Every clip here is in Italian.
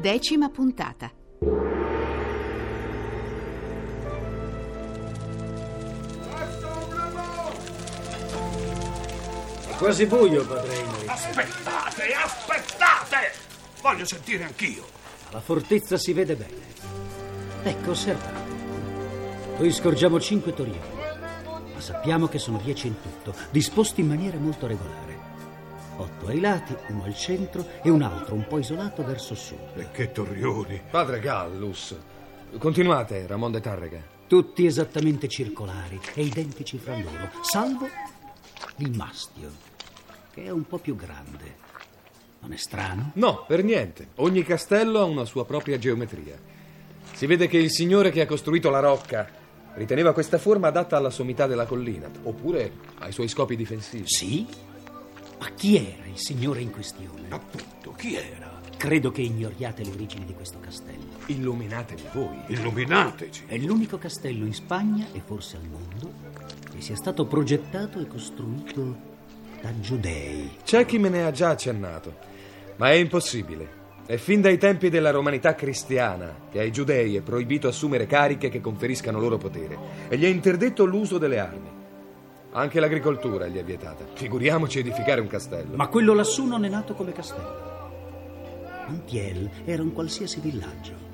Decima puntata. È quasi buio, padre Emily. Aspettate, aspettate! Voglio sentire anch'io. La fortezza si vede bene. Ecco, osservate. Qui scorgiamo cinque torioni, ma sappiamo che sono dieci in tutto, disposti in maniera molto regolare. Otto ai lati, uno al centro e un altro un po' isolato verso sud. E che torrioni! Padre Gallus, continuate, Ramon de Tarrega. Tutti esattamente circolari e identici fra loro, salvo il mastio, che è un po' più grande. Non è strano? No, per niente. Ogni castello ha una sua propria geometria. Si vede che il signore che ha costruito la rocca riteneva questa forma adatta alla sommità della collina, oppure ai suoi scopi difensivi. Sì? Ma chi era il signore in questione? Appunto, chi era? Credo che ignoriate le origini di questo castello. Illuminatevi voi. Illuminateci! È l'unico castello in Spagna e forse al mondo che sia stato progettato e costruito da giudei. C'è chi me ne ha già accennato, ma è impossibile. È fin dai tempi della romanità cristiana che ai giudei è proibito assumere cariche che conferiscano loro potere e gli è interdetto l'uso delle armi. Anche l'agricoltura gli è vietata. Figuriamoci edificare un castello. Ma quello lassù non è nato come castello. Montiel era un qualsiasi villaggio.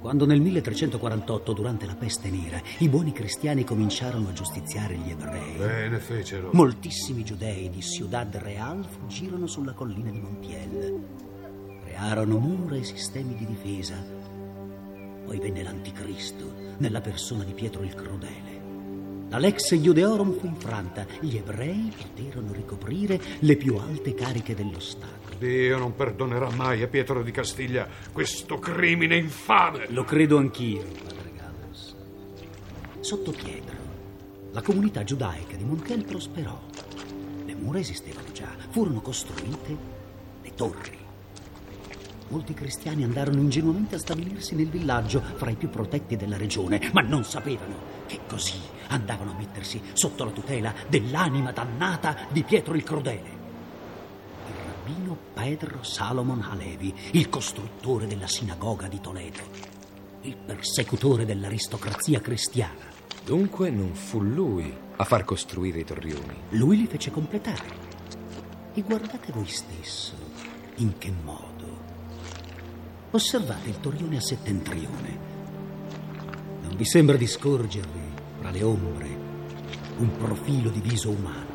Quando nel 1348, durante la peste nera, i buoni cristiani cominciarono a giustiziare gli ebrei, Bene fecero. moltissimi giudei di Ciudad Real fuggirono sulla collina di Montiel. Crearono mura e sistemi di difesa. Poi venne l'anticristo, nella persona di Pietro il Crudele. La Lex Iudeorum fu infranta. Gli ebrei poterono ricoprire le più alte cariche dello Stato. Dio non perdonerà mai a Pietro di Castiglia questo crimine infame. Lo credo anch'io, padre Gallus. Sotto Pietro, la comunità giudaica di Montiel prosperò. Le mura esistevano già, furono costruite le torri. Molti cristiani andarono ingenuamente a stabilirsi nel villaggio fra i più protetti della regione, ma non sapevano che così andavano a mettersi sotto la tutela dell'anima dannata di Pietro il Crudele. Il rabbino Pedro Salomon Halevi, il costruttore della sinagoga di Toledo, il persecutore dell'aristocrazia cristiana. Dunque non fu lui a far costruire i torrioni. Lui li fece completare. E guardate voi stesso in che modo. Osservate il torrione a settentrione. Non vi sembra di scorgervi, tra le ombre, un profilo di viso umano.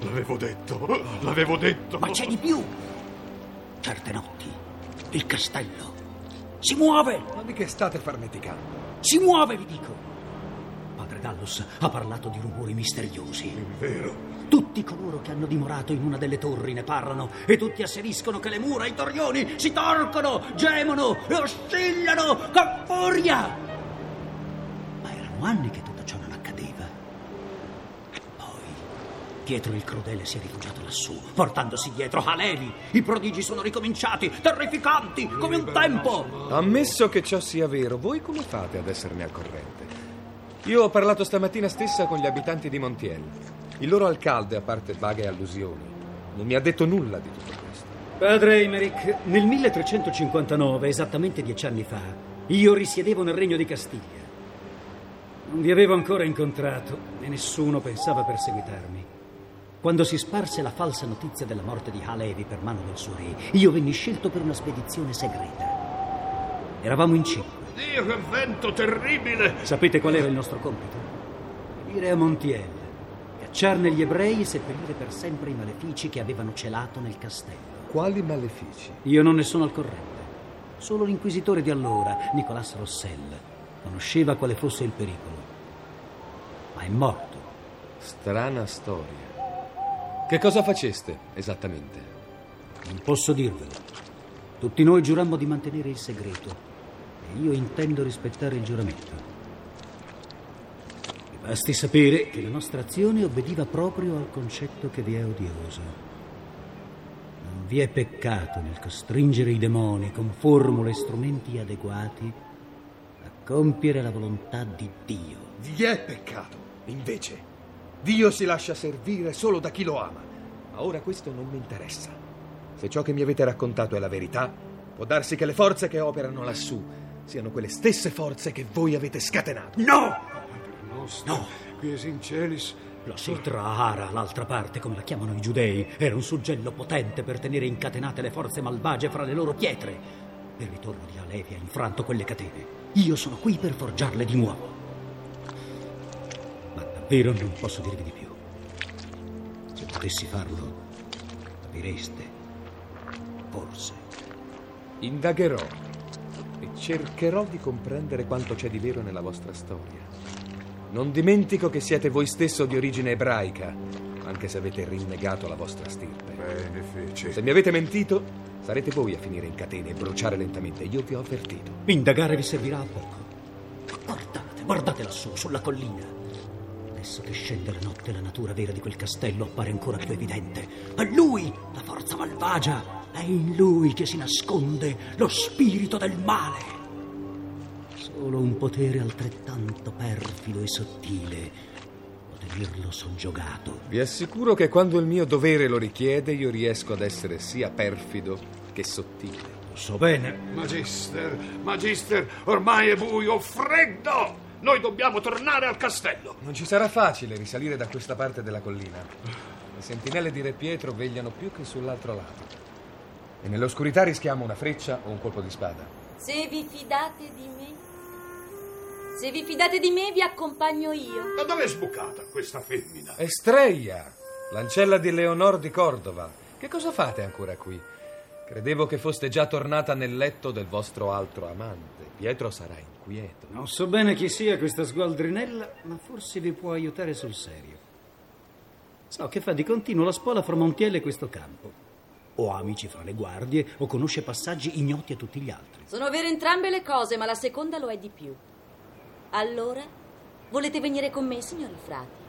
L'avevo detto, l'avevo detto. Ma c'è di più! Certe notti, il castello si muove! Ma di che state farneticando? Si muove, vi dico! Padre Gallus ha parlato di rumori misteriosi. Vero. Tutti coloro che hanno dimorato in una delle torri ne parlano e tutti asseriscono che le mura e i torrioni si torcono, gemono e oscillano con furia. Erano anni che tutto ciò non accadeva. Poi Pietro il Crudele si è rifugiato lassù, portandosi dietro Alevi. I prodigi sono ricominciati, terrificanti, come un tempo. Ammesso che ciò sia vero, voi come fate ad esserne al corrente? Io ho parlato stamattina stessa con gli abitanti di Montiel. Il loro alcalde, a parte vaghe allusioni, non mi ha detto nulla di tutto questo. Padre Emerick, nel 1359, esattamente dieci anni fa, io risiedevo nel regno di Castiglia. Non vi avevo ancora incontrato e nessuno pensava a perseguitarmi. Quando si sparse la falsa notizia della morte di Halevi per mano del suo re, io venni scelto per una spedizione segreta. Eravamo in cinque. Dio, che vento terribile! Sapete qual era il nostro compito? Venire a Montiel, cacciarne gli ebrei e seppellire per sempre i malefici che avevano celato nel castello. Quali malefici? Io non ne sono al corrente. Solo l'inquisitore di allora, Nicolas Rossell, conosceva quale fosse il pericolo. Ma è morto. Strana storia. Che cosa faceste esattamente? Non posso dirvelo. Tutti noi giurammo di mantenere il segreto e io intendo rispettare il giuramento. Vi basti sapere che la nostra azione obbediva proprio al concetto che vi è odioso. Non vi è peccato nel costringere i demoni con formule e strumenti adeguati compiere la volontà di Dio. Vi è peccato. Invece, Dio si lascia servire solo da chi lo ama. Ma ora questo non mi interessa. Se ciò che mi avete raccontato è la verità, può darsi che le forze che operano lassù siano quelle stesse forze che voi avete scatenato. No! No. Quies in celis. La Sitra Ara, l'altra parte, come la chiamano i giudei, era un suggello potente per tenere incatenate le forze malvagie fra le loro pietre. Il ritorno di Alevi ha infranto quelle catene. Io sono qui per forgiarle di nuovo. Ma davvero non posso dirvi di più. Se potessi farlo, capireste. Forse. Indagherò e cercherò di comprendere quanto c'è di vero nella vostra storia. Non dimentico che siete voi stesso di origine ebraica, anche se avete rinnegato la vostra stirpe. Bene fece. Se mi avete mentito, sarete voi a finire in catene e bruciare lentamente. Io vi ho avvertito. Indagare vi servirà a poco. Guardate, guardate lassù, sulla collina. Adesso che scende la notte, la natura vera di quel castello appare ancora più evidente. È lui, la forza malvagia. È in lui che si nasconde lo spirito del male. Solo un potere altrettanto perfido e sottile tenerlo soggiogato. Vi assicuro che quando il mio dovere lo richiede, io riesco ad essere sia perfido che sottile. Lo so bene. Magister, magister, ormai è buio, freddo! Noi dobbiamo tornare al castello. Non ci sarà facile risalire da questa parte della collina. Le sentinelle di Re Pietro vegliano più che sull'altro lato. E nell'oscurità rischiamo una freccia o un colpo di spada. Se vi fidate di me, se vi fidate di me, vi accompagno io. Da dove è sbucata questa femmina? Estrella, l'ancella di Leonor di Cordova. Che cosa fate ancora qui? Credevo che foste già tornata nel letto del vostro altro amante. Pietro sarà inquieto. Non so bene chi sia questa sgualdrinella, ma forse vi può aiutare sul serio. So che fa di continuo la spola fra Montiel e questo campo. O ha amici fra le guardie, o conosce passaggi ignoti a tutti gli altri. Sono vere entrambe le cose, ma la seconda lo è di più. Allora, volete venire con me, signori frati?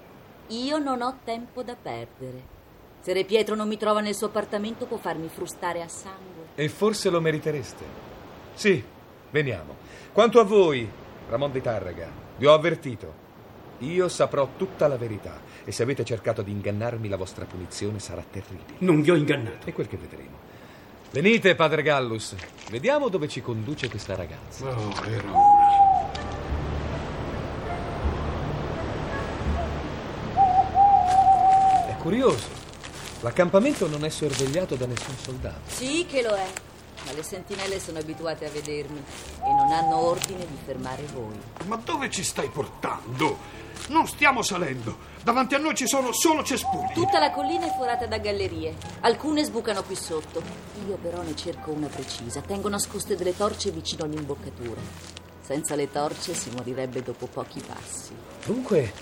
Io non ho tempo da perdere. Se Re Pietro non mi trova nel suo appartamento, può farmi frustare a sangue. E forse lo meritereste. Sì, veniamo. Quanto a voi, Ramon di Tarraga, vi ho avvertito. Io saprò tutta la verità e se avete cercato di ingannarmi la vostra punizione sarà terribile. Non vi ho ingannato. È quel che vedremo. Venite, padre Gallus. Vediamo dove ci conduce questa ragazza. Oh, era ora. È curioso. L'accampamento non è sorvegliato da nessun soldato. Sì che lo è, ma le sentinelle sono abituate a vedermi e non hanno ordine di fermare voi. Ma dove ci stai portando? Non stiamo salendo. Davanti a noi ci sono solo cespugli. Tutta la collina è forata da gallerie. Alcune sbucano qui sotto. Io però ne cerco una precisa. Tengo nascoste delle torce vicino all'imboccatura. Senza le torce si morirebbe dopo pochi passi. Dunque,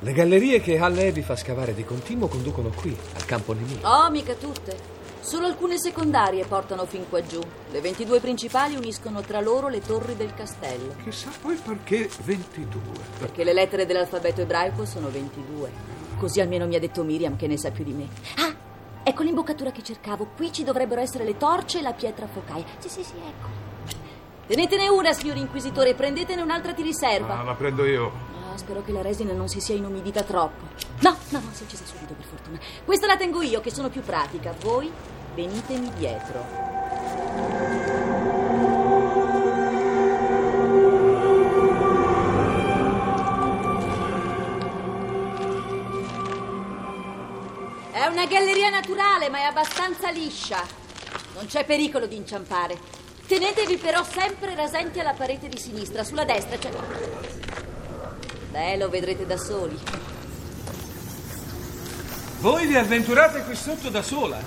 le gallerie che Halle vi fa scavare di continuo conducono qui, al campo nemico. Oh, mica tutte. Solo alcune secondarie portano fin qua giù. Le 22 principali uniscono tra loro le torri del castello. Chissà poi perché 22. Perché le lettere dell'alfabeto ebraico sono 22. Così almeno mi ha detto Miriam che ne sa più di me. Ah, ecco l'imboccatura che cercavo. Qui ci dovrebbero essere le torce e la pietra focaia. Sì, sì, sì, ecco. Tenetene una, signor Inquisitore, e prendetene un'altra di riserva. Ah, la prendo io. Spero che la resina non si sia inumidita troppo. No, no, no, si è accesa subito, per fortuna. Questa la tengo io, che sono più pratica. Voi venitemi dietro. una galleria naturale, ma è abbastanza liscia. Non c'è pericolo di inciampare. Tenetevi però sempre rasenti alla parete di sinistra, sulla destra c'è. Beh, lo vedrete da soli. Voi vi avventurate qui sotto da sola?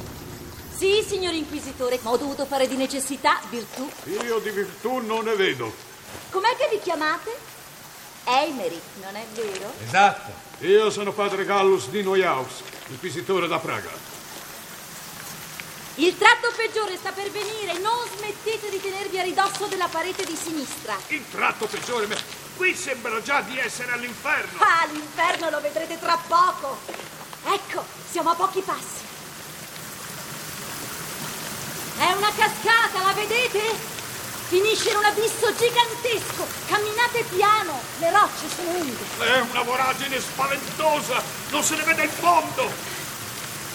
Sì, signor Inquisitore, ma ho dovuto fare di necessità virtù. Io di virtù non ne vedo. Com'è che vi chiamate? Eimerick, non è vero? Esatto. Io sono padre Gallus di Neuhaus, inquisitore da Praga. Il tratto peggiore sta per venire, non smettete di tenervi a ridosso della parete di sinistra. Il tratto peggiore, ma qui sembra già di essere all'inferno. Ah, l'inferno lo vedrete tra poco. Ecco, siamo a pochi passi. È una cascata, la vedete? Finisce in un abisso gigantesco. Camminate piano, le rocce sono umide. È una voragine spaventosa, non se ne vede il fondo.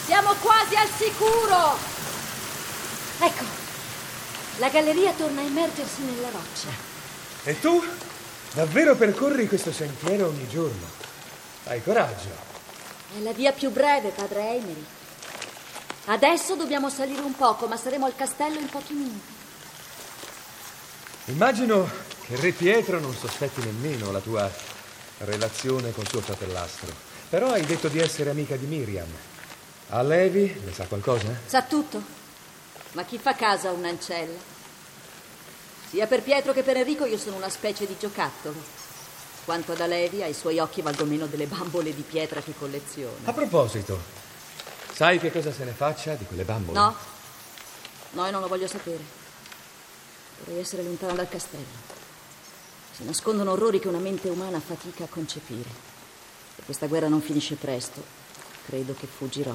Siamo quasi al sicuro. Ecco, la galleria torna a immergersi nella roccia. E tu? Davvero percorri questo sentiero ogni giorno? Hai coraggio. È la via più breve, padre Emery. Adesso dobbiamo salire un poco, ma saremo al castello in pochi minuti. Immagino che Re Pietro non sospetti nemmeno la tua relazione con suo fratellastro. Però hai detto di essere amica di Miriam. A Levi ne sa qualcosa? Sa tutto. Ma chi fa caso a un'ancella? Sia per Pietro che per Enrico io sono una specie di giocattolo. Quanto ad Alevi, ai suoi occhi valgo meno delle bambole di pietra che colleziona. A proposito, sai che cosa se ne faccia di quelle bambole? No, no, io non lo voglio sapere. Vorrei essere lontana dal castello. Si nascondono orrori che una mente umana fatica a concepire. Se questa guerra non finisce presto, credo che fuggirò.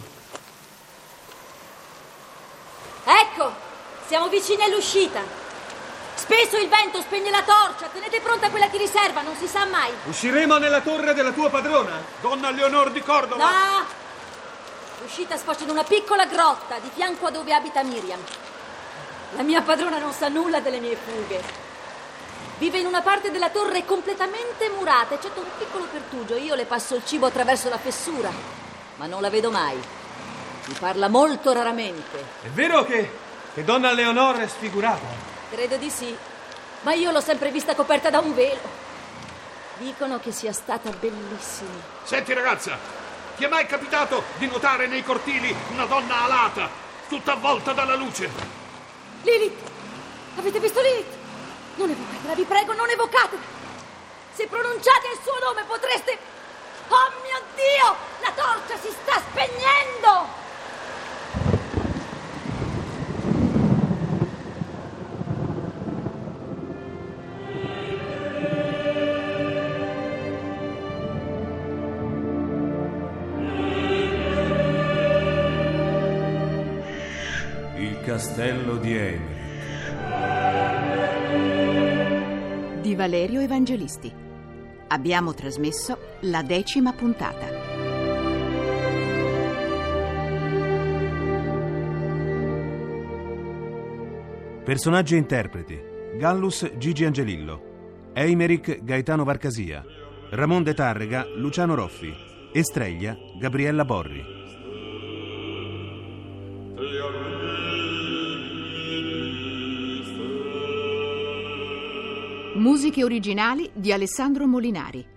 Ecco, siamo vicini all'uscita. Spesso il vento spegne la torcia, tenete pronta quella che riserva, non si sa mai. Usciremo nella torre della tua padrona? Donna Leonor di Cordova. No! L'uscita sfocia in una piccola grotta di fianco a dove abita Miriam. La mia padrona non sa nulla delle mie fughe. Vive in una parte della torre completamente murata, eccetto un piccolo pertugio. Io le passo il cibo attraverso la fessura, ma non la vedo mai. Mi parla molto raramente. È vero che, che donna Leonor è sfigurata? Credo di sì, ma io l'ho sempre vista coperta da un velo. Dicono che sia stata bellissima. Senti ragazza, ti è mai capitato di notare nei cortili una donna alata, tutta avvolta dalla luce? Lilith! Avete visto Lilith? Non evocatela, vi prego, non evocatela! Se pronunciate il suo nome potreste... Oh mio Dio! La torcia si sta spegnendo! Castello di Emily. Di Valerio Evangelisti. Abbiamo trasmesso la decima puntata. Personaggi e interpreti: Gallus Gigi Angelillo, Eimerick Gaetano Varcasia, Ramon de Tarrega Luciano Roffi, Estrella Gabriella Borri. Musiche originali di Alessandro Molinari.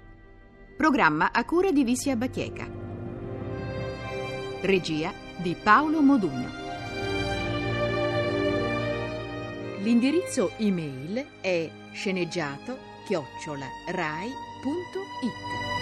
Programma a cura di Visia Bacheca. Regia di Paolo Modugno. L'indirizzo email è sceneggiato chiocciola rai.it.